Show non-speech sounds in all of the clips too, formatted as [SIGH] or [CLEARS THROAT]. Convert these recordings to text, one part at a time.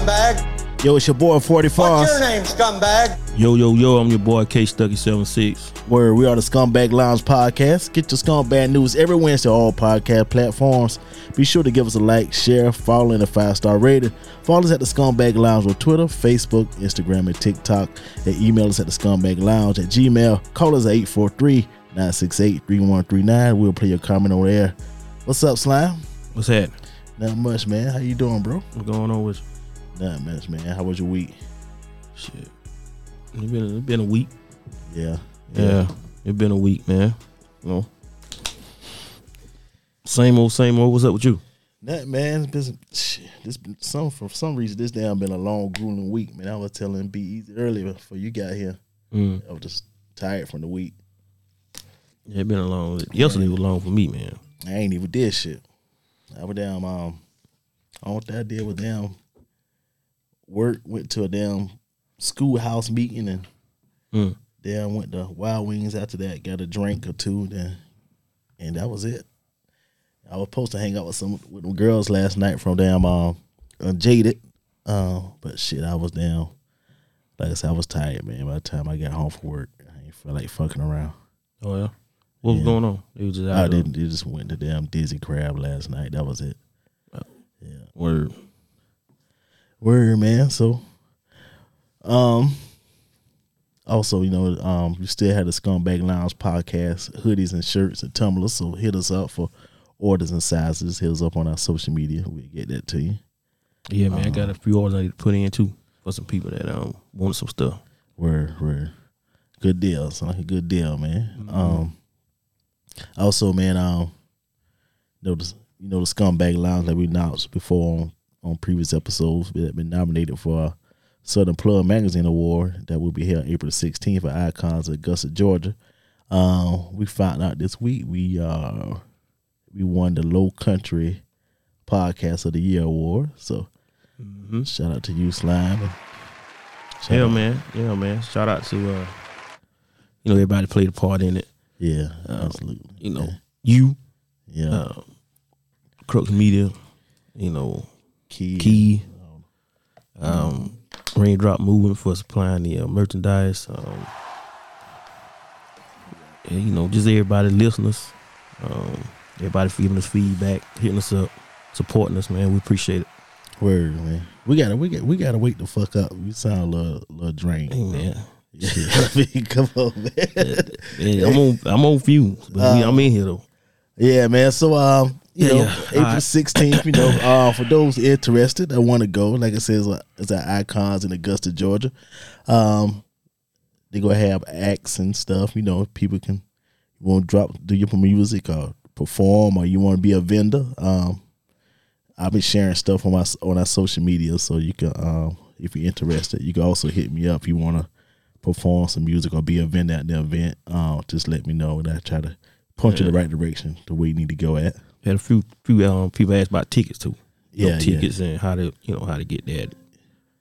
scumbag? Yo, it's your boy 40Fonz. What's your name, scumbag? Yo, yo, yo, I'm your boy K Stuckey 76. Where we are the Scumbag Lounge podcast. Get your scumbag news every Wednesday on all podcast platforms. Be sure to give us a like, share, follow, and a five star rating. Follow us at the Scumbag Lounge on Twitter, Facebook, Instagram, and TikTok. And email us at the Scumbag Lounge at Gmail. Call us at 843 968 3139. We'll play your comment on air. What's up, Slime? What's that? Not much, man. How you doing, bro? What's going on with you? Not much, man. How was your week? Shit. It's been, it's been a week. Yeah. Yeah. It's been a week, man. You know. Same old, same old. What's up with you? That man, it's been, this been some for some reason this damn been a long grueling week, man. I was telling B easy earlier before you got here. Mm. I was just tired from the week. Yeah, it been a long. Yesterday was long for me, man. I ain't even did shit. I was down um all that I did was damn work, went to a damn schoolhouse meeting and Mm. then went to Wild Wings after that, got a drink or two, then and that was it. I was supposed to hang out with some with them girls last night from damn um uh, jaded. Uh, but shit, I was down. Like I said, I was tired, man. By the time I got home from work, I ain't feel like fucking around. Oh yeah. What was Yeah. going on? It was just I didn't. They just went to damn Dizzy Crab last night. That was it. Yeah. Word. Word, man. So, um, also, you know, um, we still had the Scumbag Lounge podcast, hoodies and shirts and tumblers. So hit us up for orders and sizes. Hit us up on our social media. We'll get that to you. Yeah, man. I got a few orders I need to put in too for some people that um want some stuff. Word, word. Good deal. Sound like a good deal, man. Um, also, man, um, you know, the, you know the Scumbag Lounge that we announced before on, on previous episodes that been nominated for a Southern Plug Magazine Award that will be held April 16th at Icons of Augusta, Georgia. Um, we found out this week we uh we won the Low Country Podcast of the Year award. So shout out to you, Slime. shout Yeah, out- man. Yeah, man. Shout out to uh, you know, everybody played a part in it. Yeah, absolutely. You know, you, Yeah. uh, Crux Media, you know, Key. Key, um, Raindrop Movement for supplying the uh, merchandise. Um, and, you know, just everybody, listeners, um, everybody for giving us feedback, hitting us up, supporting us, man. We appreciate it. Word, man. We gotta we got we gotta wake the fuck up. We sound a little, little drained. Hey, man. [LAUGHS] Yeah. I [LAUGHS] mean, come on, man. Yeah, I'm on, I'm on fumes, but we, I'm in here though. Yeah, man. So um, you Yeah, know, yeah. April Alright. sixteenth, you know, [COUGHS] uh, for those interested that want to go, like I said, it's, uh, it's at Icons in Augusta, Georgia. Um, they gonna have acts and stuff. You know, people can you want to drop do your music or perform, or you want to be a vendor. Um, I've been sharing stuff on my on our social media, so you can, um, if you're interested, you can also hit me up if you want to perform some music or be a vendor at the event. Uh, just let me know, and I try to point you in the right direction, the way you need to go at. Had a few few um, people asked about tickets too. You know, Yeah, yeah. tickets and how to you know how to get that.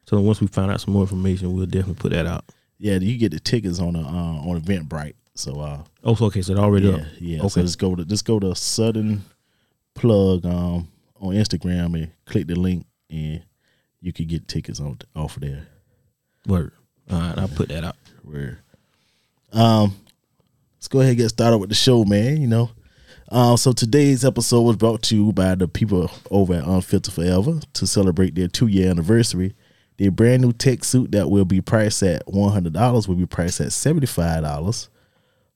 So once we find out some more information, we'll definitely put that out. Yeah, you get the tickets on the uh, on Eventbrite. So uh, Oh, so okay, so it already yeah, up. yeah. Okay. So just go to just go to Southern Plug um on Instagram and click the link, and you can get tickets on off of there. Word. All right, I'll put that out. Where, um, let's go ahead and get started with the show, man. You know, uh, so today's episode was brought to you by the people over at Unfiltered Forever to celebrate their two year anniversary. Their brand new tech suit that will be priced at one hundred dollars will be priced at seventy five dollars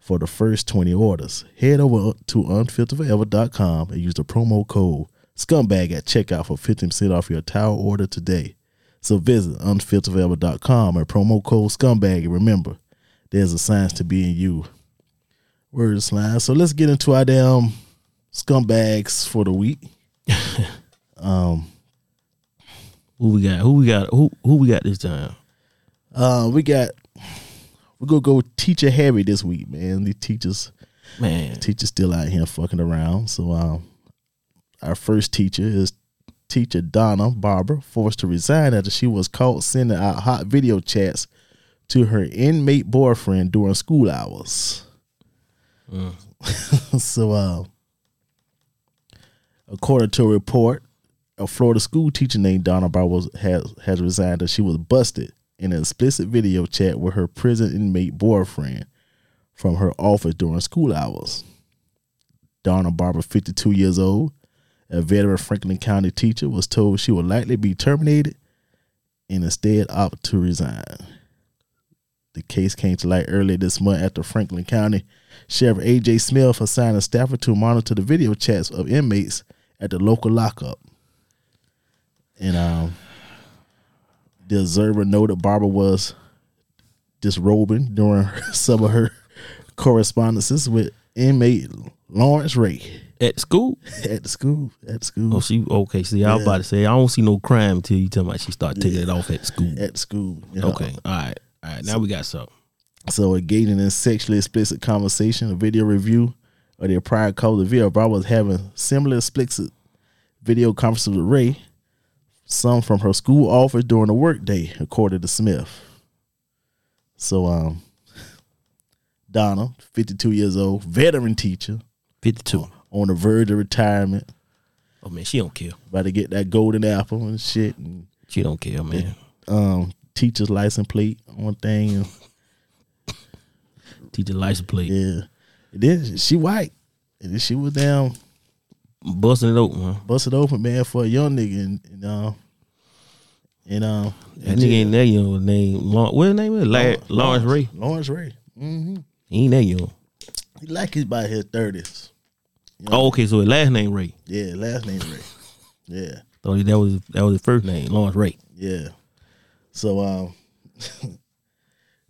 for the first 20 orders. Head over to unfilteredforever.com and use the promo code scumbag at checkout for 15% off your towel order today. So visit unfilteredforever.com and promo code scumbag. And remember, there's a science to being you. Word is slime. So let's get into our damn scumbags for the week. [LAUGHS] um, Who we got? Who we got? Who who we got this time? uh, we got we're gonna go teacher Harry this week, man. The teachers Man, teachers still out here fucking around. So um, our first teacher is teacher Donna Barber, forced to resign after she was caught sending out hot video chats to her inmate boyfriend during school hours. [LAUGHS] so uh, according to a report, a Florida school teacher named Donna Barber was, has has resigned she was busted in an explicit video chat with her prison inmate boyfriend from her office during school hours. Donna Barber, 52 years old, a veteran Franklin County teacher, was told she would likely be terminated and instead opted to resign. The case came to light earlier this month after Franklin County Sheriff A.J. Smith assigned a staffer to monitor the video chats of inmates at the local lockup. And um, the observer noted Barber was disrobing during [LAUGHS] some of her correspondences with inmate Lawrence Ray At school? [LAUGHS] at the school. At the school. Oh, she okay. See, I was about to say I don't see no crime until you tell me she started taking it off at school. At school. you know. Okay, all right, all right. Now we got something. So engaging in sexually explicit conversation, a video review of their prior call the video, Barber was having similar explicit video conferences with Ray, some from her school office during the workday, according to Smith. So um Donna, 52 years old, veteran teacher, Fifty-two. on the verge of retirement, Oh man, she don't care. about to get that golden apple and shit and She don't care, man. um teacher's license plate on thing Teacher license plate, Yeah. And then she white. And then she was down, busting it open. Man. it open, man, for a young nigga. And, and, uh, and, uh, That nigga ain't that young. Name Lawrence. What his name is? La- Lawrence Ray. Lawrence Ray. Mm-hmm. He ain't that young. He like he's by his 30s. Oh, okay. So his last name Ray. Yeah, last name Ray. Yeah, Thought that was that was his first name, Lawrence Ray. yeah. So, um, [LAUGHS]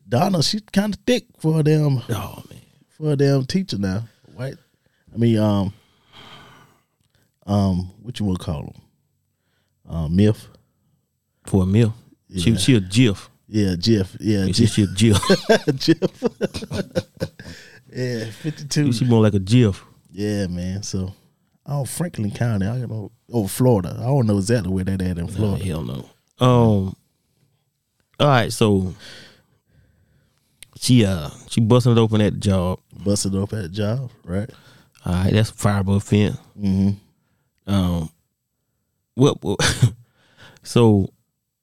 Donna, she's kind of thick for a damn, Oh man. for a damn teacher now. White. I mean, um, um, what you want to call him? Um, myth. For a. She Yeah. she a GIF. Yeah, Jeff. Yeah, She, she a GIF. Jeff. [LAUGHS] [LAUGHS] yeah, 52. she more like a GIF. Yeah, man. So, oh, Franklin County. I don't know. Oh, Florida. I don't know exactly where that at in Florida. hell no. Um. All right, so she uh she busted it open at the job. Busted up at the job, right? All right, that's a fireable offense. Mm-hmm. Um, what? what [LAUGHS] so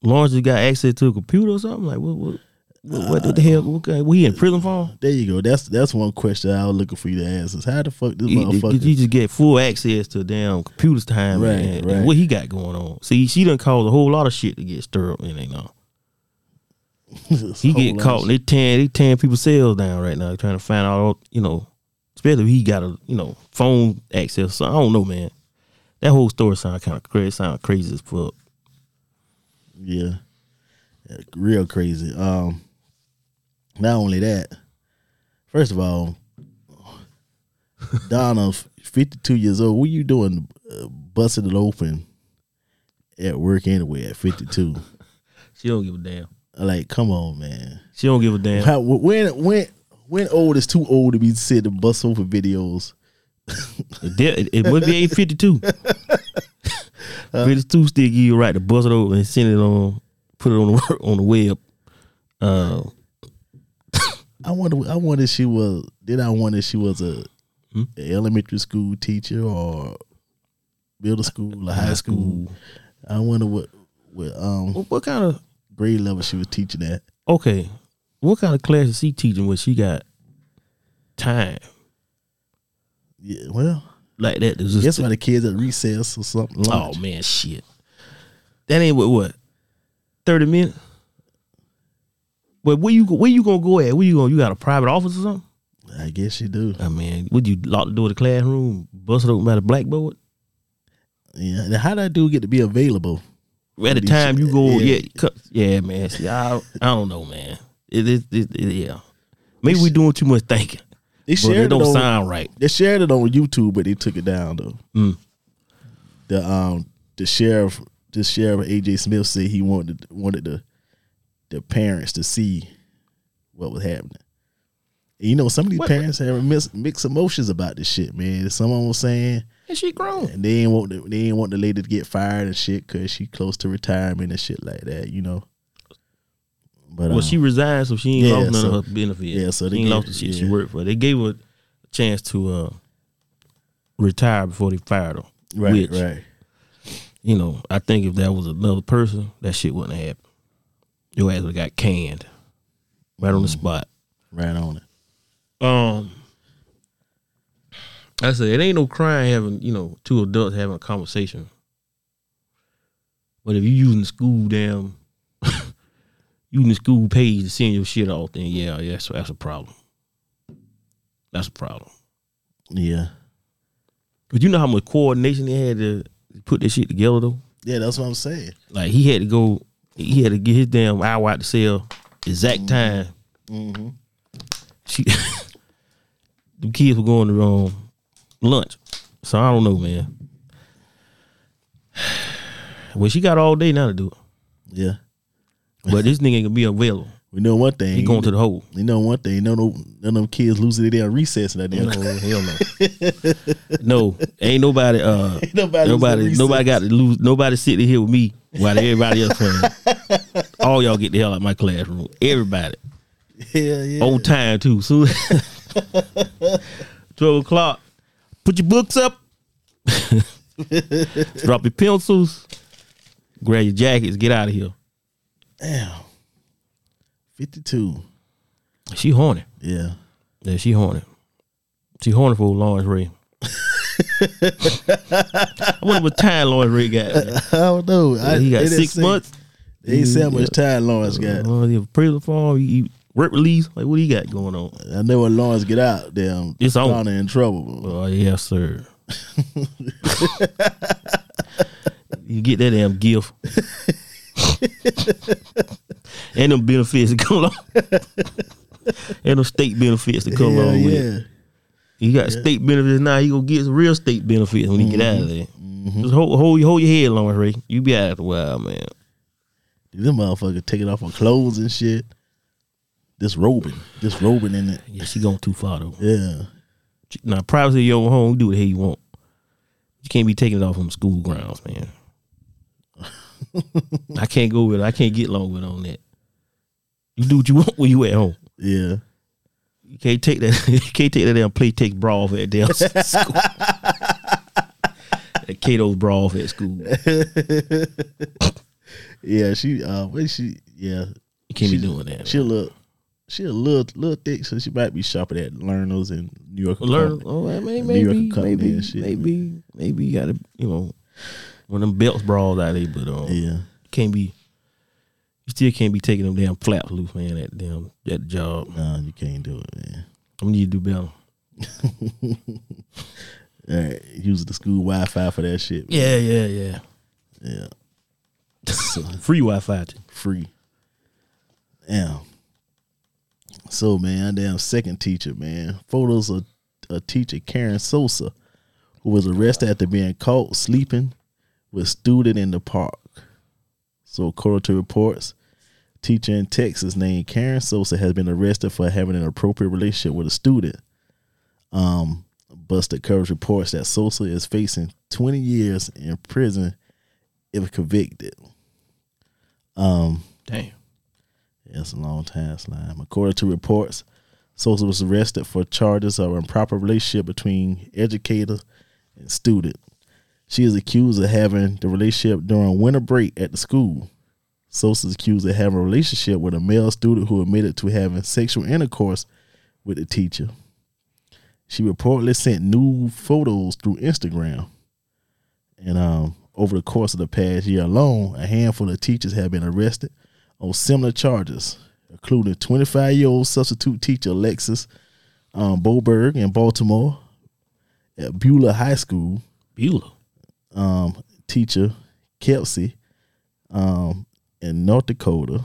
Lawrence just got access to a computer or something? Like what? What? What, what the hell? What, what he in prison for? There you go. That's that's one question I was looking for you to answer. is how the fuck this did motherfucker you just get full access to a damn computers time Right, and, right. and what he got going on? See, she done caused a whole lot of shit to get stirred up in it now. He get caught. They tearing they tearing people's cells down right now, trying to find out. You know, especially if he got a you know phone access. So I don't know, man. That whole story sound kind of crazy. Sound crazy as fuck. Yeah. Yeah, Real crazy. Um not only that, first of all, [LAUGHS] Donna, 52 years old, what you doing uh, busting it open at work anyway at 52? [LAUGHS] She don't give a damn. Like, come on, man. She don't give a damn. How, when when when old is too old to be said to bust over videos? It, it, it must be eight fifty two. Fifty [LAUGHS] two still give you right to bust it over and send it on, put it on the [LAUGHS] on the web. Uh, [COUGHS] I wonder. I wonder if she was. Did I wonder if she was a, Hmm? elementary school teacher or middle school or high school? I wonder what what um what, what kind of grade level she was teaching at. okay? What kind of class is she teaching when she got time Yeah, well, like that? just- guess why the kids at recess or something. oh lunch. man, shit. That ain't what what thirty minutes. But where you where you gonna go at? Where you going? You got a private office or something? I guess you do. Oh, I mean, would you lock the door of the classroom, bust it open by the blackboard? Yeah. Now, how that dude get to be available? At the time you go, yeah. yeah, yeah, man. See, I, I don't know, man. It is, it, it, yeah. Maybe we doing too much thinking, They it shared it, don't on. sound right. They shared it on YouTube, but they took it down though. Mm. The um the sheriff the sheriff AJ Smith said he wanted wanted the the parents to see what was happening. And you know, some of these What- parents have mixed, mixed emotions about this shit, man. Someone was saying And she grown. and they ain't want the, they ain't want the lady to get fired and shit because she close to retirement and shit like that, you know. But Well, um, she resigned, so she ain't yeah, lost none so- of her benefits. yeah, so they she ain't gave- lost the shit she worked for. They gave her a chance to uh, retire before they fired her. right, which, right. you know, I think if that was another person, that shit wouldn't have happened. Your ass would have got canned right on the spot. Right on it. Um, I said it ain't no crime having you know two adults having a conversation. But if you using the school damn, [LAUGHS] using the school page to send your shit off, then yeah, yeah, that's, that's a problem. That's a problem. Yeah. But you know how much coordination they had to put this shit together though. Yeah, that's what I'm saying. Like he had to go, he had to get his damn hour out the cell exact time. Mm-hmm. She, [LAUGHS] the kids were going to um, lunch, so I don't know, man. [SIGHS] Well, she got all day now to do it, Yeah. but this nigga ain't gonna be available. [LAUGHS] We know one thing. He going to the hole. You know one thing. No, no, none of them kids losing their damn recess in that damn. No, [LAUGHS] hell no. no, ain't nobody. Uh, [LAUGHS] Ain't nobody nobody, nobody got to lose. Nobody sitting here with me while everybody else playing. All y'all get the hell out of my classroom. Everybody. Yeah, yeah. on time too. Soon twelve o'clock. Put your books up. [LAUGHS] Drop your pencils. Grab your jackets. Get out of here. Damn. 52. She horny. Yeah. Yeah, she horny. She horny for Lawrence Ray. [LAUGHS] I wonder what time Lawrence Ray got. man. [LAUGHS] I don't know. I, he got six months. They ain't say how much time Lawrence got. Uh, he prison form. He, he work release. Like what do you got going on? I know when Lawrence get out, damn, It's on. In trouble. Oh yes, sir. you get that damn gift. and them benefits that come along. and them state benefits that come yeah, along with yeah. it. You got state benefits now. You gonna get some real state benefits when you get out of there. Mm-hmm. Just hold, hold, hold your head, Lawrence Ray. You be out after a while, man. Them motherfuckers taking off her clothes and shit. Disrobing. Disrobing in it. Yeah, she going too far though. Yeah. Now, privacy of your own home. Do what the hell you want. You can't be taking it off from school grounds, man. [LAUGHS] I can't go with. it. I can't get along with on that. You do what you want when you at home. Yeah. You can't take that. [LAUGHS] You can't take that damn Playtex bra off at damn school. [LAUGHS] that Cato's bra off at school. Yeah, she uh what she yeah. You can't she, be doing that. She little she a little little thick, so she might be shopping at Lerners in New York. Learn. Oh, I mean, New York maybe, maybe, and shit. maybe, maybe you gotta, you know, one of them belts brawls out there, but um, Yeah. can't be. You still can't be taking them damn flaps loose, man. At damn that job. Nah, you can't do it, man. I'm gonna need to do better. [LAUGHS] All right, use the school Wi Fi for that shit. Yeah, yeah, yeah. Yeah. [LAUGHS] So, Free Wi-Fi too. free. Damn. So man, damn second teacher, man. Photos of a teacher Karen Sosa, who was arrested after being caught sleeping with student in the park. So according to reports, teacher in Texas named Karen Sosa has been arrested for having an appropriate relationship with a student. Um, Busted Coverage reports that Sosa is facing 20 years in prison if convicted. Um, Damn. It's a long time slime. According to reports, Sosa was arrested for charges of improper relationship between educator and student. She is accused of having the relationship during winter break at the school. Sosa is accused of having a relationship with a male student who admitted to having sexual intercourse with the teacher. She reportedly sent nude photos through Instagram. And um, over the course of the past year alone, a handful of teachers have been arrested on similar charges, including 25 year old substitute teacher Alexis um, Boberg in Baltimore, at Beulah High School, Beulah. um, teacher Kelsey um, in North Dakota,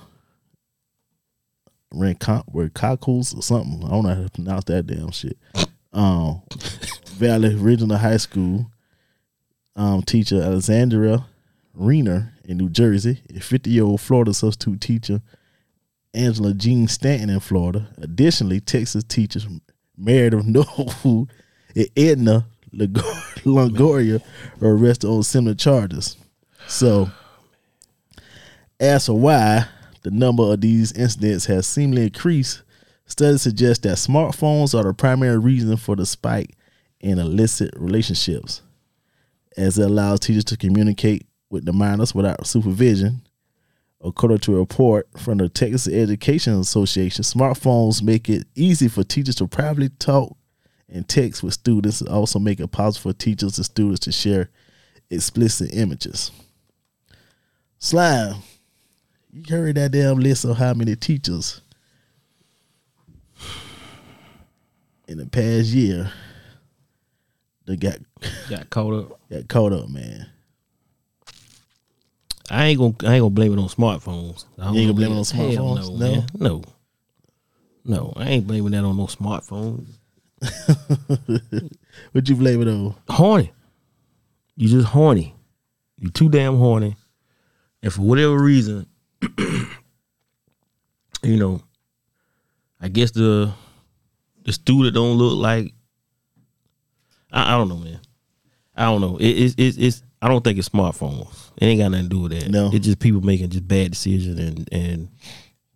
Were Cockles or something. I don't know how to pronounce that damn shit. Um, [LAUGHS] Valley Regional High School um, teacher Alexandria Reiner in New Jersey, a 50 year old Florida substitute teacher Angela Jean Stanton in Florida. Additionally, Texas teachers Meredith Noble [LAUGHS] and Edna [LAUGHS] Longoria were arrested on similar charges. So, as for why the number of these incidents has seemingly increased, studies suggest that smartphones are the primary reason for the spike in illicit relationships, as it allows teachers to communicate with the minors without supervision. According to a report from the Texas Education Association, smartphones make it easy for teachers to privately talk and text with students, and also make it possible for teachers and students to share explicit images. Slime, you heard that damn list of how many teachers in the past year that got Got caught up. got caught up, man. I ain't gonna I ain't gonna blame it on smartphones. You ain't gonna blame it on smartphones? No, No? no, no. I ain't blaming that on no smartphone. [LAUGHS] What you blame it on? Horny. You just horny. You too damn horny, and for whatever reason, [CLEARS THROAT] you know, I guess the the student don't look like. I, I don't know, man. I don't know. It, it's it's it's. I don't think it's smartphones. It ain't got nothing to do with that. No. it's just people making just bad decisions and and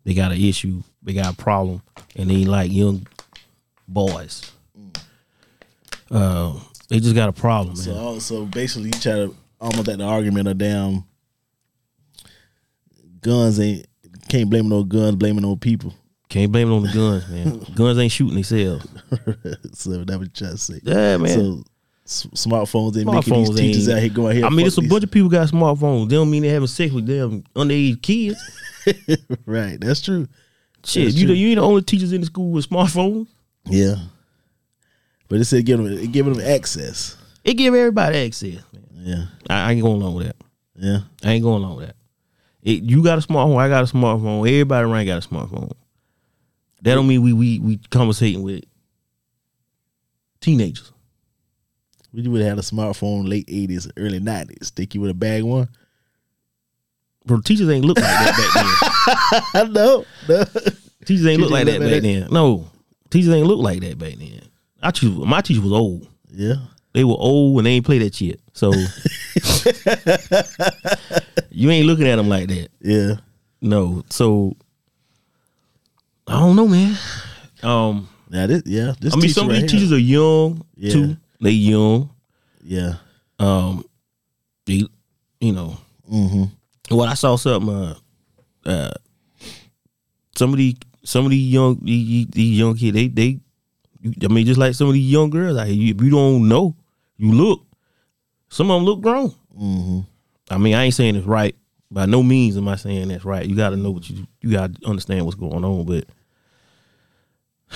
they got an issue, they got a problem, and they like young boys. Uh, they just got a problem, man. So, so basically, you try to almost like the argument of damn guns ain't can't blame on guns, blaming on people. Can't blame it on the guns, man. [LAUGHS] guns ain't shooting themselves. [LAUGHS] so that was trying to say. Yeah, man. So s- smartphones ain't making these Smartphones teachers ain't- out here going here. I mean, it's a bunch of people got smartphones. They don't mean they're having sex with them underage kids. [LAUGHS] right. That's true. Shit, That's you true. the, you ain't the only teachers in the school with smartphones. Yeah. But it said giving them, it giving them access. It give everybody access. Man. Yeah. I, I ain't going along with that. Yeah. I ain't going along with that. It, you got a smartphone. I got a smartphone. Everybody around got a smartphone. That don't mean we we we conversating with teenagers. We would have had a smartphone late eighties, early nineties. Think you would have bagged one? Bro, teachers ain't look like that back then. [LAUGHS] I know. No. Teachers ain't look like that back then. No, teachers ain't look like that back then. I teacher, my teacher was old. Yeah. They were old and they ain't play that shit. So [LAUGHS] you ain't looking at them like that. Yeah. No. So I don't know, man. Um, Now this yeah. This I mean, some of right these here- teachers are young Yeah. too. They young. Yeah. Um, they, you know, Mm-hmm. well, I saw something. Uh, uh, some of these, some of these young, these, these young kids, they, they, I mean, just like some of these young girls, like you, if you don't know, you look. Some of them look grown. Mm-hmm. I mean, I ain't saying it's right. By no means am I saying that's right. You got to know what you, you got to understand what's going on. But [SIGHS]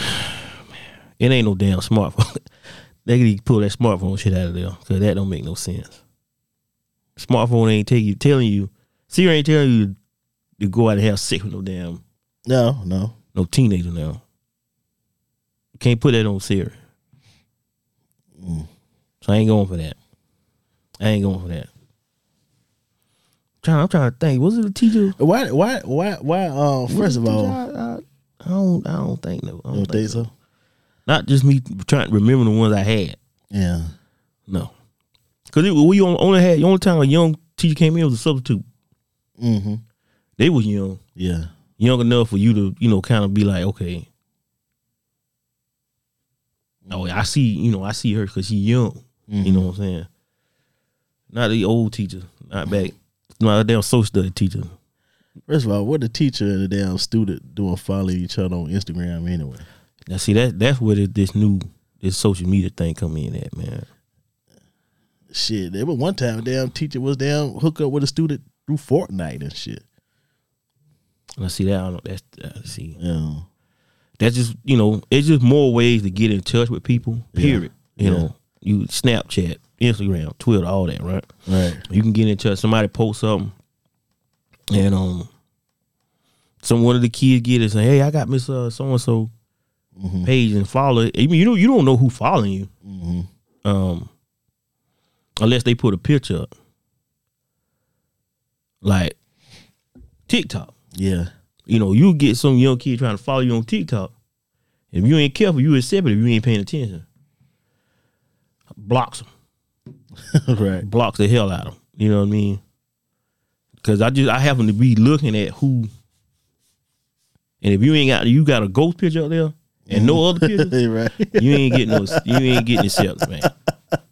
it ain't no damn smartphone. [LAUGHS] they can pull that smartphone shit out of there because that don't make no sense. Smartphone ain't tell you telling you. Siri ain't telling you to go out and have sex with no damn No, no. no teenager now. You can't put that on Siri. Mm. So I ain't going for that. I ain't going for that. Trying, I'm trying to think. Was it a teacher? Why why why why uh first of all I, I, I don't. I don't think no. I you don't think so? Not just me trying to remember the ones I had. Yeah. No, because we only had the only time a young teacher came in was a substitute. Mm-hmm. They was young, Yeah. young enough for you to you know kind of be like, okay, oh I see, you know I see her because she young. You know what I'm saying? Not the old teacher, not back, not a damn social study teacher. First of all, what the teacher and the damn student doing following each other on Instagram anyway? Now see that that's where this, this new this social media thing come in at man. Shit, there was one time a damn teacher was damn hook up with a student through Fortnite and shit. And I see that I don't know that's uh, see Yeah. that's just you know it's just more ways to get in touch with people. Period. You Yeah. know, you Snapchat, Instagram, Twitter, all that, right? Right. You can get in touch. Somebody post something, and um, some one of the kids get it say, "Hey, I got Miss uh, so and so page and follow it." I mean, you know, you don't know who following you, Mm-hmm. um, unless they put a picture up, like TikTok. Yeah. You know, you get some young kid trying to follow you on TikTok. If you ain't careful, you accept it. If you ain't paying attention, blocks them. [LAUGHS] right. blocks the hell out of them. You know what I mean? Because I just I happen to be looking at who, and if you ain't got you got a ghost picture up there and no other [LAUGHS] pictures, right. you ain't getting no you ain't getting accepted, man.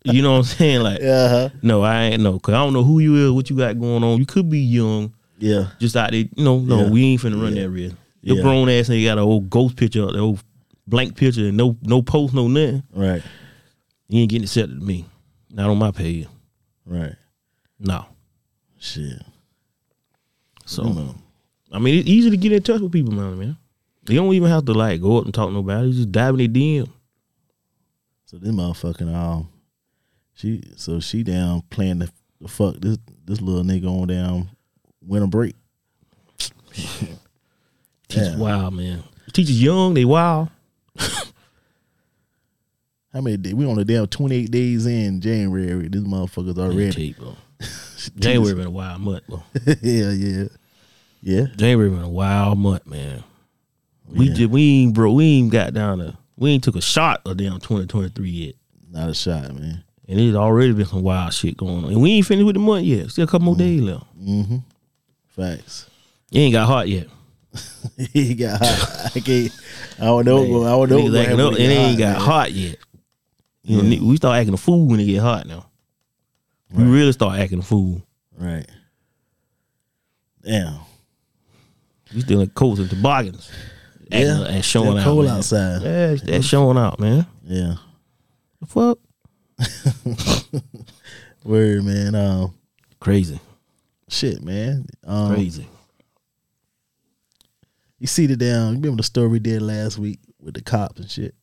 You know what I'm saying? Like, Uh-huh. no, I ain't no, cause I don't know who you is, what you got going on. You could be young, Yeah. just out there. You know, no, Yeah. we ain't finna run that risk. Your Yeah. grown ass nigga got an old ghost picture, the old blank picture, and no no post, no nothing. Right. You ain't getting accepted to me. Not on my page. Right. No. Shit. So. I mean, it's easy to get in touch with people, man. Man, you don't even have to like go up and talk to nobody. You just dive in their DM. So this motherfucking um, she so she down playing the, the fuck this this little nigga on down winter break. [LAUGHS] Teachers Yeah. wild, man. Teachers young, they wild. How many days? We on the damn twenty eight days in January. This motherfucker's already. cheap, bro. [LAUGHS] January been a wild month, bro. [LAUGHS] yeah, yeah, yeah. January been a wild month, man. We Yeah. just we ain't bro, we ain't got down to we ain't took a shot of damn twenty twenty three yet. Not a shot, man. And it's already been some wild shit going on. And we ain't finished with the month yet. Still a couple more days left. Mm-hmm. Facts. You ain't got hot yet. [LAUGHS] he got hot. I can't. I don't know. Man, I don't know. niggas what acting up, get ain't got man. hot yet. You know, Yeah. ni- we start acting a fool when it get hot now. We really start acting a fool. Right. Damn. We still in coats and toboggans. Acting Yeah. and showing Still out. cold outside. Yeah, that's showing out, man. Yeah. Fuck? [LAUGHS] Word, man. Um, Crazy. shit, man. Um, Crazy. You see the damn. You remember the story we did last week with the cops and shit.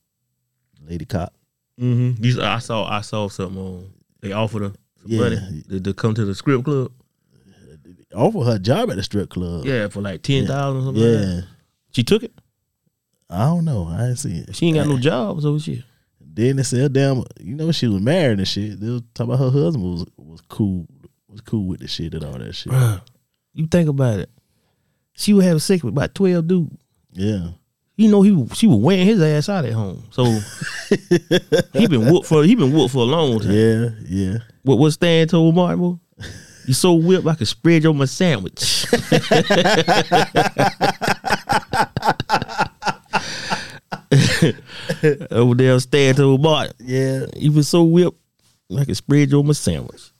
Lady cop. Mm-hmm. You, I saw I saw something on they offered her some Yeah. money to, to come to the script club. Offer her job at the strip club. Yeah, for like ten thousand or something. like Yeah. She took it. I don't know. I didn't see it. She ain't got no job, so shit. Then they said, "Damn, you know she was married and shit." They was talking about her husband was was cool, was cool with the shit and all that shit. Bruh, you think about it. She would have sex with about twelve dudes. Yeah, You know he she was wearing his ass out at home. So [LAUGHS] he been whooped for he been whooped for a long time. yeah, yeah. What what Stan told Martin? boy? You so whipped I could spread you on my sandwich. [LAUGHS] [LAUGHS] [LAUGHS] Over there, stand to told Martin. Yeah, You was so whipped I could spread you on my sandwich. [LAUGHS]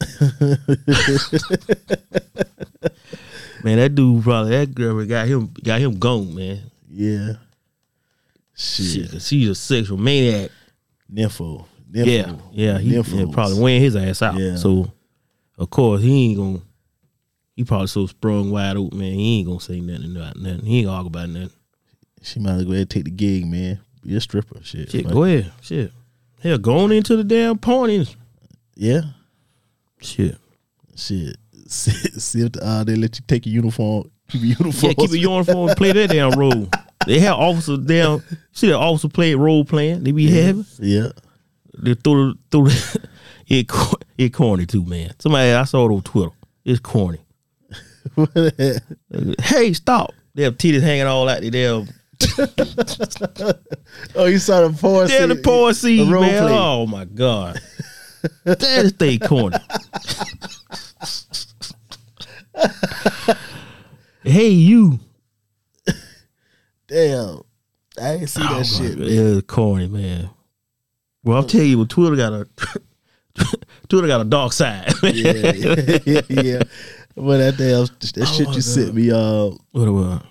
man, that dude probably that girl got him got him gone, man. yeah. Shit, she's a sexual maniac. nympho, Yeah, nympho, yeah, he yeah, probably wearing his ass out. Yeah. So, of course, he ain't gonna. He probably so sprung wide open, man. He ain't gonna say nothing about nothing. He ain't gonna argue about nothing. She might as well go ahead and take the gig, man. Be a stripper, shit. Shit, go ahead. Shit, hell, going into the damn porn. Yeah, Shit, shit. See, see if uh, they let you take your uniform, keep your uniform. yeah, keep your uniform and play that damn role. They have officers down. See that officer play role playing. They be having. Yeah, They throw the throw the, [LAUGHS] it it corny too, man. Somebody I saw it on Twitter. It's corny. [LAUGHS] Hey, stop! They have titties hanging all out. They have [LAUGHS] oh, you saw the porn They're the scene- poor seeds, the man. play. Oh my god, that is they corny. hey, you. Damn, I ain't see that shit. man. Yeah, corny, man. Well, I'll tell you, what Twitter got a [LAUGHS] Twitter got a dark side. [LAUGHS] yeah, yeah, yeah. But that damn that shit my you sent me, uh, what was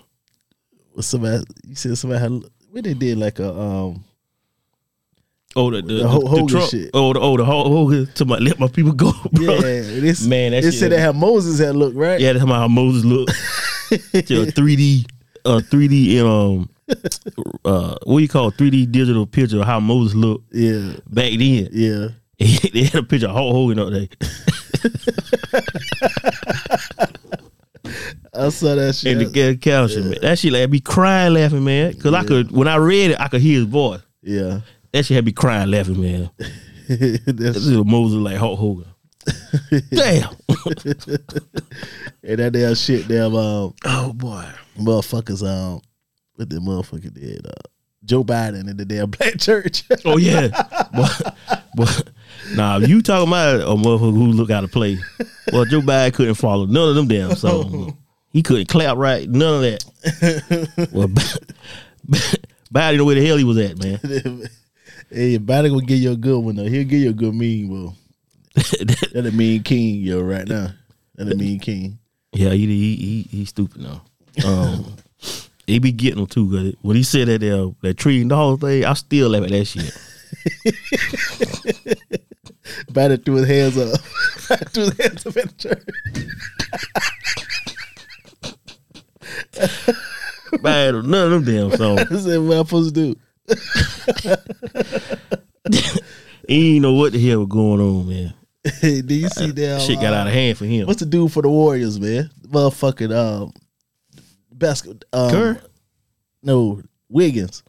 somebody you said somebody had when they did like a um Oh, the the, The the, the Trump. shit. Oh, the oh the Hulk Hogan to my let my people go, [LAUGHS] bro. yeah this Man, that they shit- said they had Moses had looked right Yeah, that's how Moses look. [LAUGHS] Three D, uh, three D in um, uh, what do you call three D digital picture of how Moses looked yeah back then. yeah [LAUGHS] they had a picture of Hulk Hogan up there. I saw that shit And the ga- caption, man. That shit like had me crying laughing, man. Cause I could when I read it, I could hear his voice. yeah That shit had me crying laughing, man. [LAUGHS] This is Moses like Hulk Hogan. [LAUGHS] Damn. and that damn shit damn um Oh boy. motherfuckers um what the motherfucker did uh Joe Biden in the damn [LAUGHS] black church Oh yeah. but, but nah, you talking about a motherfucker who look out of play. Well, Joe Biden couldn't follow none of them damn songs. He couldn't clap right, none of that. [LAUGHS] Well, Biden know where the hell he was at, man. [LAUGHS] hey Biden gonna give you a good one though he'll give you a good mean, bro [LAUGHS] That a mean king, yo, right now. That a mean king. Yeah, he he he, he stupid now. Um, he be getting him too. Cause when he said that uh, that tree and dog thing, I still laugh at that shit. Batted threw his hands up. Threw his hands up at the church. Man, none of them damn songs. [LAUGHS] I said, what I'm supposed to do? He ain't know what the hell was going on, man. Hey, [LAUGHS] do you see that? Shit got out of hand for him. What's the dude for the Warriors, man? Motherfucking um, basket. Um, Kerr? No, Wiggins.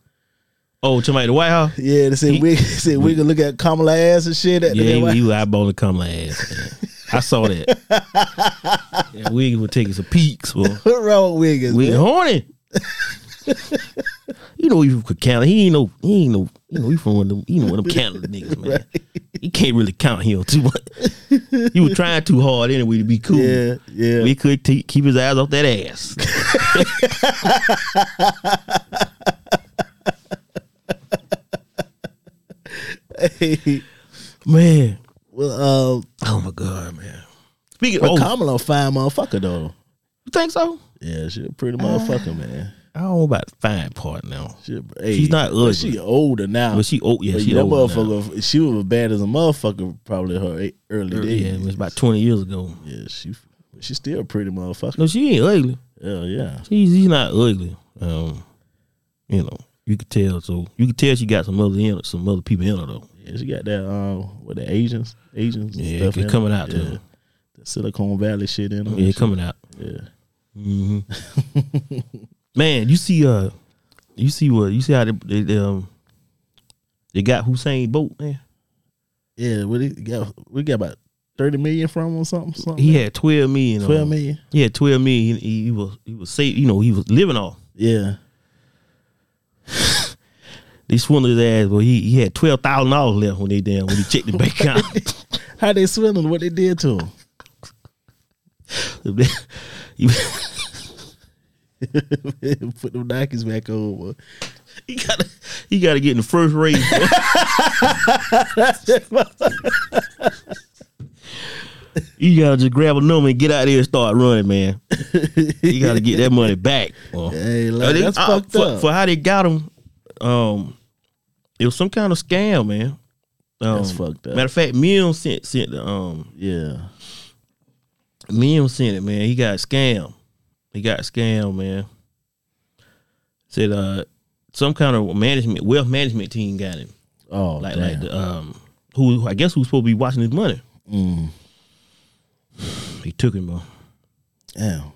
Oh, somebody the White House. Yeah, they said Wiggins. [LAUGHS] Said Wiggins look at Kamala ass and shit. At Yeah, the he, he was eyeballing Kamala ass. I saw that. [LAUGHS] yeah, we were taking some peeks, boy. what wrong with Wiggins? We man? horny. you know he could count. He ain't no. He ain't no. You know he from one of them. You know one of them Canada [LAUGHS] niggas, man. He can't really count him too much. he was trying too hard anyway to be cool. Yeah, yeah. We could t- keep his eyes off that ass. Hey, [LAUGHS] man. Well, um, Oh my god, man. Speaking of, Kamala fine motherfucker though. you think so? Yeah, she a pretty motherfucker, man. I don't know about the fine part now. She, hey, She's not ugly. She older now. But she, oh yeah, But she that old now. motherfucker, she was as bad as a motherfucker probably her eight- early Yeah, days. it was about twenty years ago. Yeah, she she's still a pretty motherfucker. No, she ain't ugly. Yeah, yeah. She's she's not ugly. Um, you know, you could tell. So you could tell she got some other in some other people in her though. Yeah, she got that um what the Asians Asians Yeah, stuff it in coming out yeah. too. The Silicon Valley shit in her. Yeah, coming out. Yeah. hmm [LAUGHS] Man, you see, uh, you see what you see how they, they, they, um they got Usain Bolt man. Yeah, we got we got about thirty million from him or something. something He had twelve million. twelve million. He had twelve million. He, he was he was safe. You know, he was living off. Yeah. They swindled his ass, but he he had twelve thousand dollars left when they damn when he checked the bank account. [LAUGHS] How they swindling what they did to him. [LAUGHS] Put them Nikes back on. boy. he got he got to get in the first race. you [LAUGHS] gotta just grab a number and get out there and start running, man. You gotta get that money back. boy. Hey, like, they- that's uh, fucked for, up. for how they got him. Um, it was some kind of scam, man. Um, That's fucked up. Matter of fact, Mill sent sent the um yeah. Mill sent it, man. He got scammed. He got scammed, man. Said uh some kind of management wealth management team got him. Oh, Like damn. like the um who I guess who's supposed to be watching his money. Mm. He took him, bro. Damn.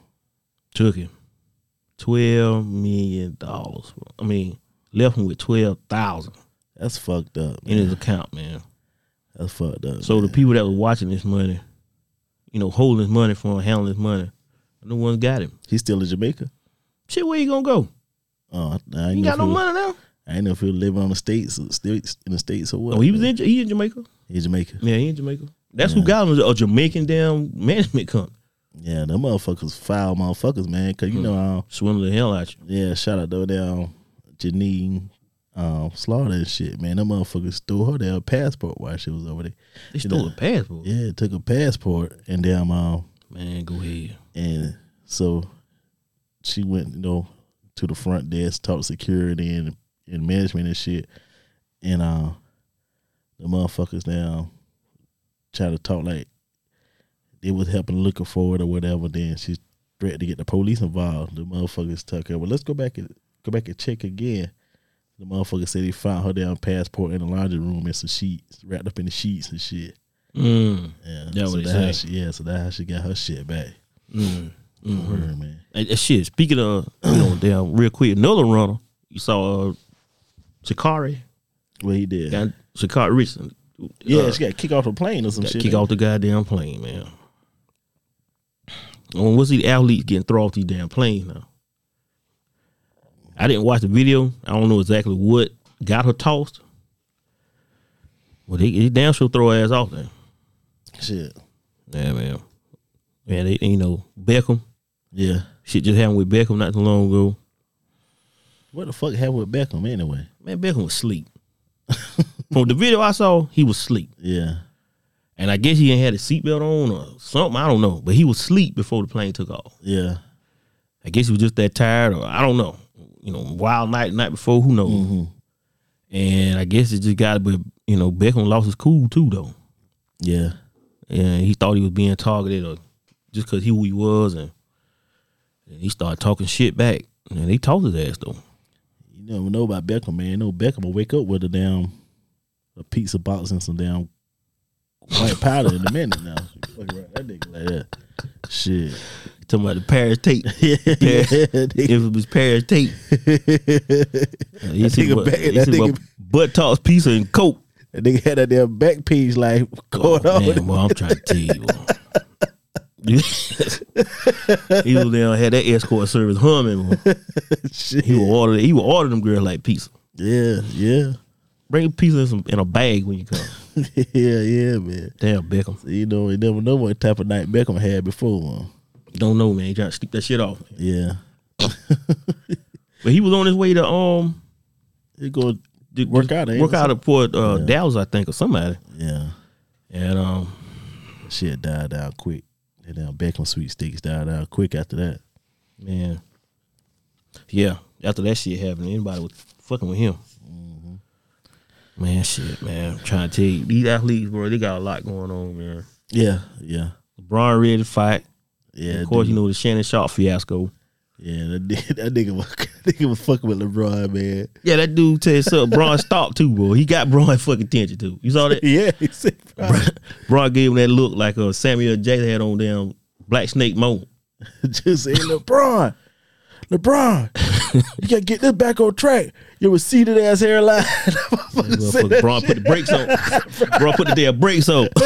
Took him. Twelve million dollars. I mean, left him with twelve thousand That's fucked up. in his account, man. That's fucked up. So the people that were watching this money, you know, holding his money for him, handling his money, no one's got him. he's still in Jamaica. Shit, where you gonna go? Oh, I ain't You got no money now. I ain't know if he was living on the states, states in the states or what. Oh, he was in he in Jamaica. in Jamaica. Yeah, he in Jamaica. That's who got him a Jamaican damn management company. Yeah, them motherfuckers foul motherfuckers, man. Cause you know, um, Swindling the hell out you. yeah, shout out to down Janine um, Slaughter and shit, man. Them motherfuckers stole her damn passport while she was over there. They stole a passport. Yeah, took a passport and damn um Man, go ahead. and so she went, you know, to the front desk, talked security and, and management and shit. And uh the motherfuckers now try to talk like they was helping looking for it or whatever. Then she threatened to get the police involved. The motherfuckers took her. Well, let's go back and go back and check again. The motherfucker said he found her damn passport in the laundry room and some sheets wrapped up in the sheets and shit. Mm. Yeah, That so how she, yeah, so that's how she got her shit back. Mm. Mm. Word, man. Hey, that shit. Speaking of, you know, [CLEARS THROAT] damn, real quick, another runner. You saw uh, Sha'Carri. What he did? Got Sha'Carri Richardson. Yeah, uh, she got kicked off the plane or some shit. kick off the goddamn plane, man. When what's these athletes getting thrown off these damn planes now? I didn't watch the video. I don't know exactly what got her tossed. Well, he, they damn sure throw her ass off there. Shit. Yeah, man. Man, they you know Beckham. Yeah. Shit just happened with Beckham not too long ago. What the fuck happened with Beckham anyway? Man, Beckham was asleep. [LAUGHS] From the video I saw, he was asleep. Yeah. And I guess he ain't had a seatbelt on or something. I don't know. But he was asleep before the plane took off. Yeah. I guess he was just that tired, or I don't know. You know, wild night, night before, who knows? Mm-hmm. And I guess it just got, but you know, Beckham lost his cool too, though. Yeah. And he thought he was being targeted, or just because he who he was, and, and he started talking shit back. And they told his ass though. You never know about Beckham, man. You know Beckham will wake up with a damn a pizza box and some damn white powder in a minute now. [LAUGHS] Right, that nigga like that. Shit. Talking about the Paris tape. [LAUGHS] yeah, if it was Paris tape, uh, [LAUGHS] he said nigga what- back- that nigga- what butt toss pizza and coke. That nigga had that damn back page like Oh, going on. man, well, I'm trying to tell you. [LAUGHS] he was there had that escort service humming. He would order he would order them girls like pizza. Yeah, yeah. Bring a pizza in, some, in a bag when you come. yeah, yeah, man. Damn Beckham. You know, you never know what type of night Beckham had before. Man. Don't know, man. He trying to sleep that shit off. Yeah. [LAUGHS] But he was on his way to um He go to- Work out, work out at Port uh, Dallas, I think, or somebody. Yeah. And um Shit died out quick. And then Beckham sweet sticks died out quick after that. man, yeah. After that shit happened, anybody was fucking with him. Mm-hmm. Man, shit, man. I'm trying to tell you, these athletes, bro, they got a lot going on, man. Yeah, yeah. LeBron ready to fight. Yeah. of course, dude. you know the Shannon Sharpe fiasco. Yeah, that, nigga- [LAUGHS] that nigga was [LAUGHS] that nigga was fucking with LeBron, man. Yeah, that dude tell you something. Bron [LAUGHS] stopped too, bro. He got Bron fucking attention too. You saw that? Yeah, he said, Bron gave him that look like a Samuel Jackson had on damn Black Snake moment. just say LeBron, LeBron, you gotta get this back on track. You receded ass hairline. Motherfucker said Motherfucker, that Bron put the brakes on. bro, put the damn brakes on. [LAUGHS]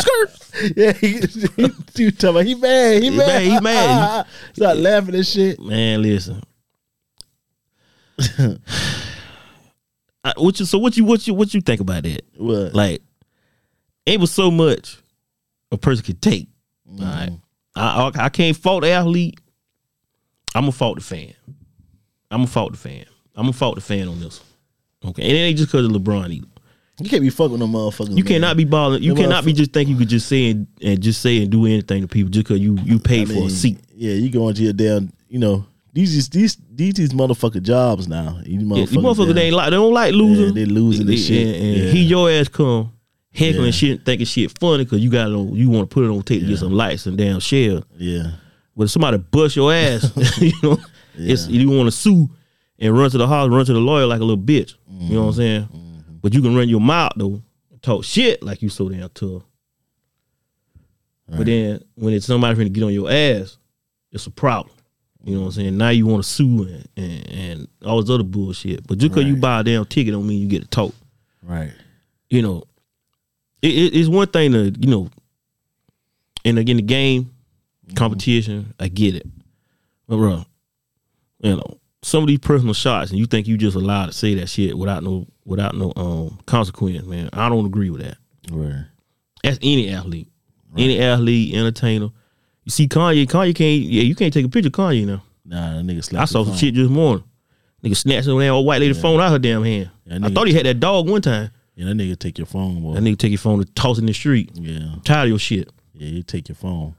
Skirt. Yeah, he, he, he talking about he mad, he, He mad, mad, he mad. [LAUGHS] Start laughing and shit. Man, listen. [LAUGHS] I, what you so what you what you what you think about that? What? Like, it was so much a person could take. Mm-hmm. All right, I, I I can't fault the athlete. I'm gonna fault the fan. I'm gonna fault the fan. I'm gonna fault the fan on this. Okay, and it ain't just because of LeBron either. You can't be fucking no motherfuckers. You cannot be balling. You Them cannot be just think you could just say and, and just say and do anything to people just because you you pay I for a seat. Yeah, you going to your damn, you know, these is these these these motherfucker jobs now. Yeah, motherfuckers, these motherfuckers damn- they ain't like they don't like losing. Yeah, they losing this shit. And, Yeah. he your ass come heckling Yeah. shit, thinking shit funny because you got it on. You want to put it on tape to get some likes and damn share. Yeah, But if somebody bust your ass, [LAUGHS] you know, [LAUGHS] it's you want to sue and run to the house, run to the lawyer like a little bitch. You know what I'm saying? Mm-hmm. But you can run your mouth though, talk shit like you so damn tough. But then when it's somebody trying to get on your ass, it's a problem. You know what I'm saying? Now you want to sue and, and, and all this other bullshit. But just because you buy a damn ticket don't mean you get to talk. right. You know, it, it- it's one thing to you know, and again, the game competition, I get it, but bro, you know, some of these personal shots, and you think you just allowed to say that shit without no without no um consequence, man. I don't agree with that. Right. That's any athlete, any athlete, entertainer. You see Kanye, Kanye can't, yeah, you can't take a picture of Kanye now. Nah, that nigga slapped. I saw some shit this morning. Nigga snatched that old white lady phone out her damn hand. Yeah, I thought he had that dog one time. Yeah, that nigga take your phone, boy. That nigga take your phone and toss in the street. yeah, I'm Tired of your shit. yeah, you take your phone.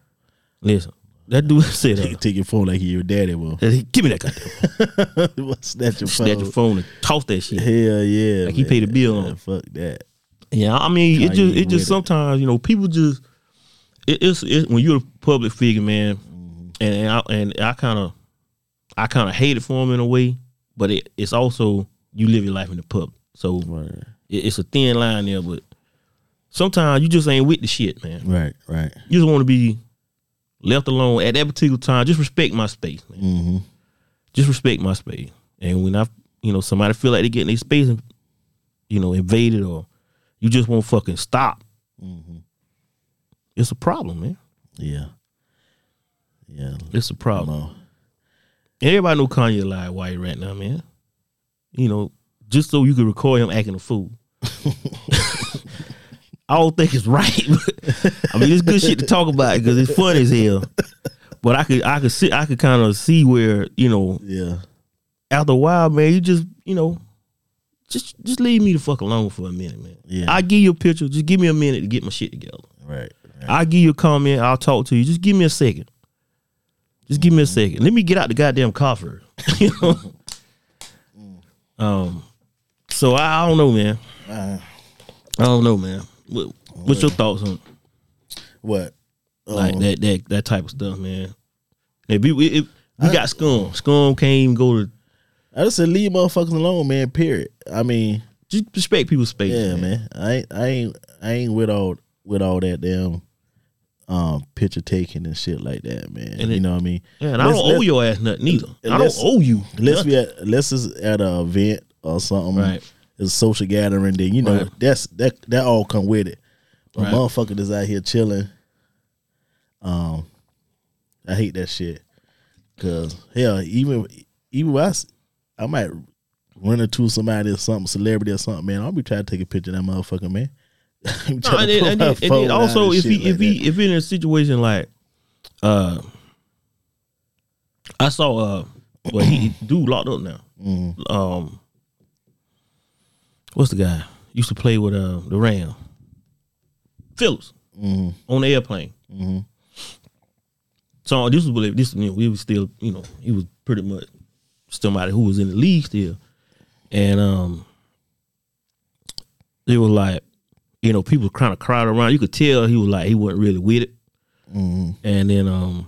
Listen, that dude [LAUGHS] said, uh, take your phone like your daddy, boy. "Give me that goddamn." [LAUGHS] Snatch your phone. Snatch your phone and toss that shit. Hell yeah. Like he paid the bill on Yeah, it. Fuck that. Yeah, I mean, it Kanye just it just sometimes you know people just it, it's it, when you're a public figure, man, Mm-hmm. and, and I and I kind of I kind of hate it for him in a way, but it, it's also you live your life in the public, so Right. it, it's a thin line there. But sometimes you just ain't with the shit, man. Right. Right. You just want to be left alone at that particular time. Just respect my space, man. Mm-hmm. just respect my space. And when I, you know, somebody feel like they getting their space, you know, invaded or you just won't fucking stop, Mm-hmm. it's a problem, man. Yeah. Yeah. It's a problem. No. Everybody know Kanye lie white right now, man. You know, just so you could record him acting a fool. [LAUGHS] I don't think it's right. [LAUGHS] I mean, it's good shit to talk about because it's funny as hell. But I could, I could see, I could kind of see where you know Yeah. after a while, man, you just, you know, just just leave me the fuck alone for a minute, man. Yeah. I give you a picture. Just give me a minute to get my shit together. Right. right. I'll give you a comment. I'll talk to you. Just give me a second. Just give me a second. Let me get out the goddamn first. [LAUGHS] you know? Um. So I, I don't know, man. Uh, I don't know, man. What, what's your thoughts on what? like Um, that that that type of stuff, man? If we, if we got scum, scum can't even go to I just said leave motherfuckers alone, man. Period. I mean, just respect people's space. yeah, man. man. I ain't, I ain't, I ain't with all with all that damn um picture taking and shit like that, man. And you it- know what I mean? Yeah, and I don't owe your ass nothing either. I don't owe you. Unless we at unless it's at an event or something, Right. It's a social gathering. Then you know Right. that's that that all come with it. But Right. motherfucker that's out here chilling, um, I hate that shit. Cause hell, even even I, I might run into somebody or something, celebrity or something, man. I'll be trying to take a picture of that motherfucker, man. [LAUGHS] No, and, then, and, then, also if he like if he if he in a situation like uh I saw uh well he dude locked up now. Mm-hmm. Um what's the guy? Used to play with uh the Ram. Phillips Mm-hmm. on the airplane. So this was this you know, we was still, you know, he was pretty much somebody who was in the league still. And um they were like, you know, people kind of crowded around. You could tell he was like he wasn't really with it. Mm-hmm. And then um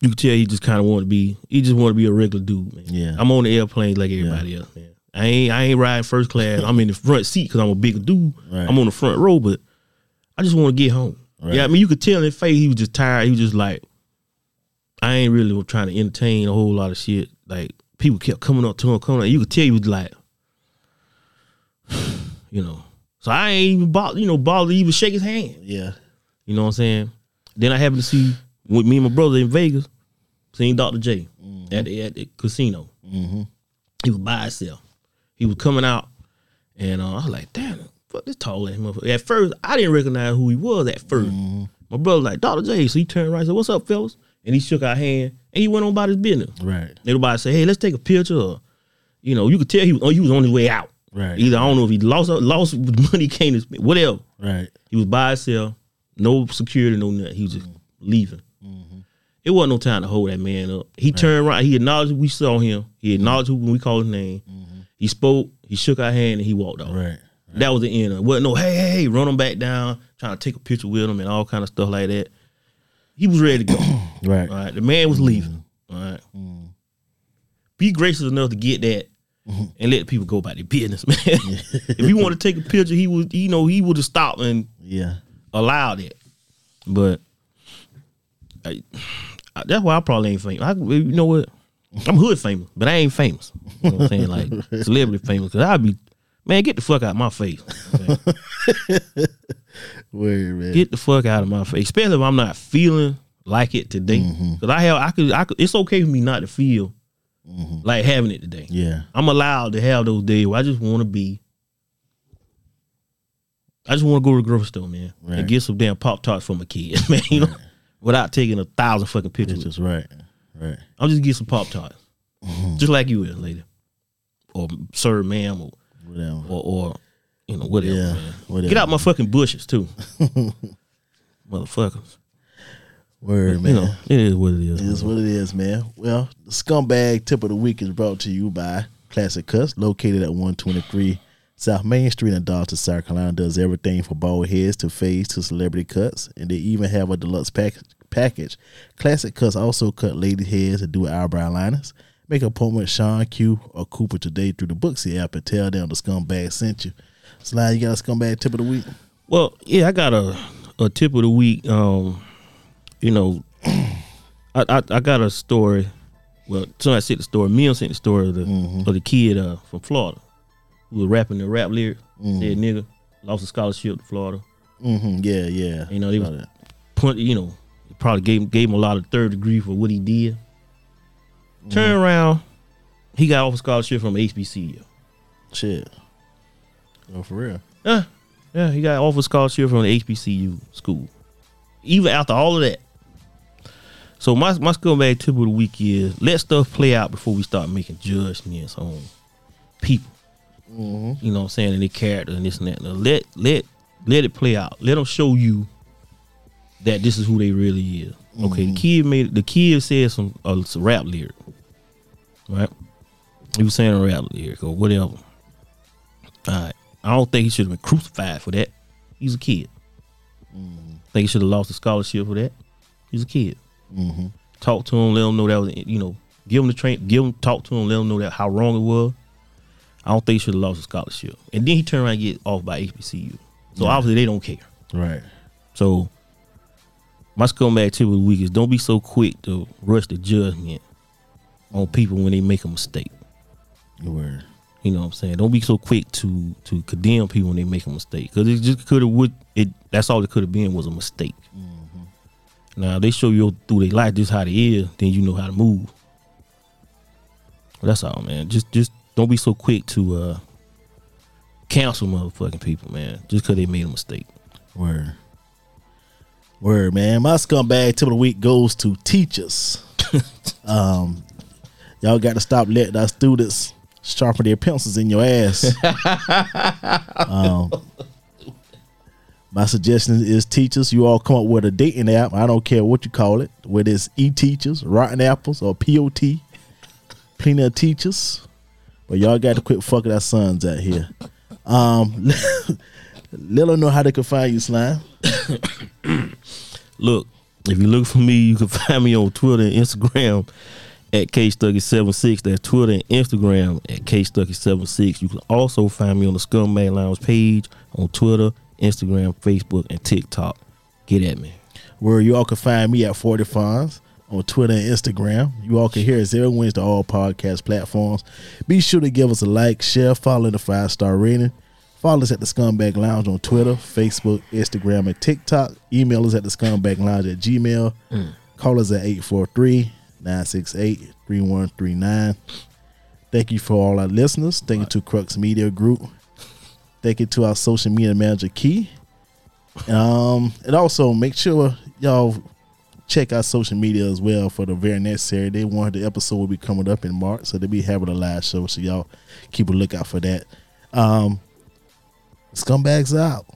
you could tell he just kind of wanted to be he just wanted to be a regular dude, man. Yeah. I'm on the airplane like everybody else, man. I ain't I ain't riding first class. I'm in the front seat because I'm a bigger dude. Right. I'm on the front row, but I just want to get home. Right. Yeah, I mean you could tell in face he was just tired. He was just like, I ain't really trying to entertain a whole lot of shit. Like people kept coming up to him, coming up. You could tell he was like, [SIGHS] you know. So I ain't even bother, you know, bother to even shake his hand. yeah, You know what I'm saying? Then I happened to see with me and my brother in Vegas, seen Dr. J mm-hmm. at, the, at the casino. Mm-hmm. He was by himself. He was coming out, and uh, I was like, damn, fuck this tall ass motherfucker. At first, I didn't recognize who he was at 1st My brother was like, Dr. J. So he turned around and said, What's up, fellas? And he shook our hand and he went on about his business. right, Everybody say, Hey, let's take a picture. Or, you know, you could tell he was, oh, he was on his way out. Right. Either I don't know if he lost lost [LAUGHS] money, came to spend, whatever. right, He was by himself, no security, no nothing. He was just leaving. Mm-hmm. It wasn't no time to hold that man up. He turned around. He acknowledged we saw him. He acknowledged who when we called his name. He spoke. He shook our hand and he walked off. Mm-hmm. right, That was the end. of it. wasn't no hey hey hey run him back down trying to take a picture with him and all kind of stuff like that. He was ready to go. [COUGHS] right, all right, the man was leaving. All right, Mm-hmm. be gracious enough to get that. And let people go about their business, [LAUGHS] man. if he wanted to take a picture, he would, you know, he would have stopped and yeah, allowed it. But I, I- that's why I probably ain't famous. I, you know what? I'm hood famous, but I ain't famous. You know what I'm saying? Like [LAUGHS] celebrity famous. Cause I'd be, man, get the fuck out of my face. [LAUGHS] Word, man. Get the fuck out of my face. Especially if I'm not feeling like it today. Mm-hmm. Cause I have, I could, I could. It's okay for me not to feel Mm-hmm. like having it today. yeah, I'm allowed to have those days where I just want to be. I just want to go to the grocery store, man, Right. and get some damn pop tarts for my kids, [LAUGHS] man. You know, without taking a thousand fucking pictures. just right, right, I'll just get some pop tarts, Mm-hmm. [LAUGHS] just like you is, lady, or sir, ma'am, or whatever. or, or you know whatever. Yeah, whatever. Get out my fucking bushes too, [LAUGHS] motherfuckers. Word, You man. know, it is what it is. It is what it is, man. Well, the scumbag tip of the week is brought to you by Classic Cuts, located at 123 South Main Street in Darlington, South Carolina. Does everything from bald heads to fades to celebrity cuts, and they even have a deluxe pack- package. Classic Cuts also cut lady heads and do eyebrow liners. Make an appointment with Sean Q or Cooper today through the Booksy app and tell them the scumbag sent you. Sly, you got a scumbag tip of the week? Well, yeah, I got a a tip of the week. Um, you know, [CLEARS THROAT] I, I I got a story. Well, somebody sent the story. Mim sent the story of the of the kid uh, from Florida who was rapping the rap lyric. Said nigga lost a scholarship to Florida. Mm-hmm. Yeah, yeah. You know, they was put. You know, probably gave gave him a lot of third degree for what he did. Turn mm-hmm. around, he got off a scholarship from HBCU. Shit. Oh, for real? Yeah, yeah, he got offered scholarship from the HBCU school. Even after all of that. So my my scumbag tip of the week is let stuff play out before we start making judgments on people. Mm-hmm. You know what I'm saying? And their character and this and that. Now let let let it play out. Let them show you that this is who they really is. Okay, the kid made the kid said some uh, some rap lyric, right? He was saying a rap lyric or whatever. All right, I don't think he should have been crucified for that. He's a kid. Think he should have lost a scholarship for that. He's a kid. Talk to him, let him know that was you know, give him the train, give him talk to him, let him know that how wrong it was. I don't think he should have lost a scholarship. And then he turned around and get off by HBCU. So obviously they don't care. Right. So my scumbag tip of the week is don't be so quick to rush the judgment on people when they make a mistake. Word. You know what I'm saying? Don't be so quick to to condemn people when they make a mistake because it just could have would it. That's all it could have been was a mistake. Now they show you through their life just how they is, then you know how to move. That's all, man. Just just don't be so quick to uh cancel motherfucking people, man. Just because they made a mistake. Word. Word, man. My scumbag tip of the week goes to teachers. [LAUGHS] um, y'all got to stop letting our students sharpen their pencils in your ass. [LAUGHS] um, my suggestion is teachers, you all come up with a dating app. I don't care what you call it, whether it's e-teachers, rotten apples, or POT. Plenty of teachers. But y'all got to quit fucking our sons out here. Um, [LAUGHS] let them know how they can find you, Slime. [COUGHS] Look, if you look for me, you can [LAUGHS] find me on Twitter and Instagram at kstuckey76. That's Twitter and Instagram at kstuckey76. You can also find me on the Scumbag Lounge page on Twitter, Instagram, Facebook, and TikTok. Get at me. where you all can find me at 40 Fonz on Twitter and Instagram. You all can hear us every Wednesday all podcast platforms. Be sure to give us a like, share, follow, and a five star rating. Follow us at the Scumbag Lounge on Twitter, Facebook, Instagram, and TikTok. Email us at the Scumbag Lounge at Gmail. Call us at 843 968 3139. Thank you for all our listeners. Thank you to Crux Media Group. Thank you to our social media manager, Key. Um, and also make sure y'all check our social media as well for the very next Saturday. One of the episode will be coming up in March, so they'll be having a live show. So y'all keep a lookout for that. Um, scumbags out.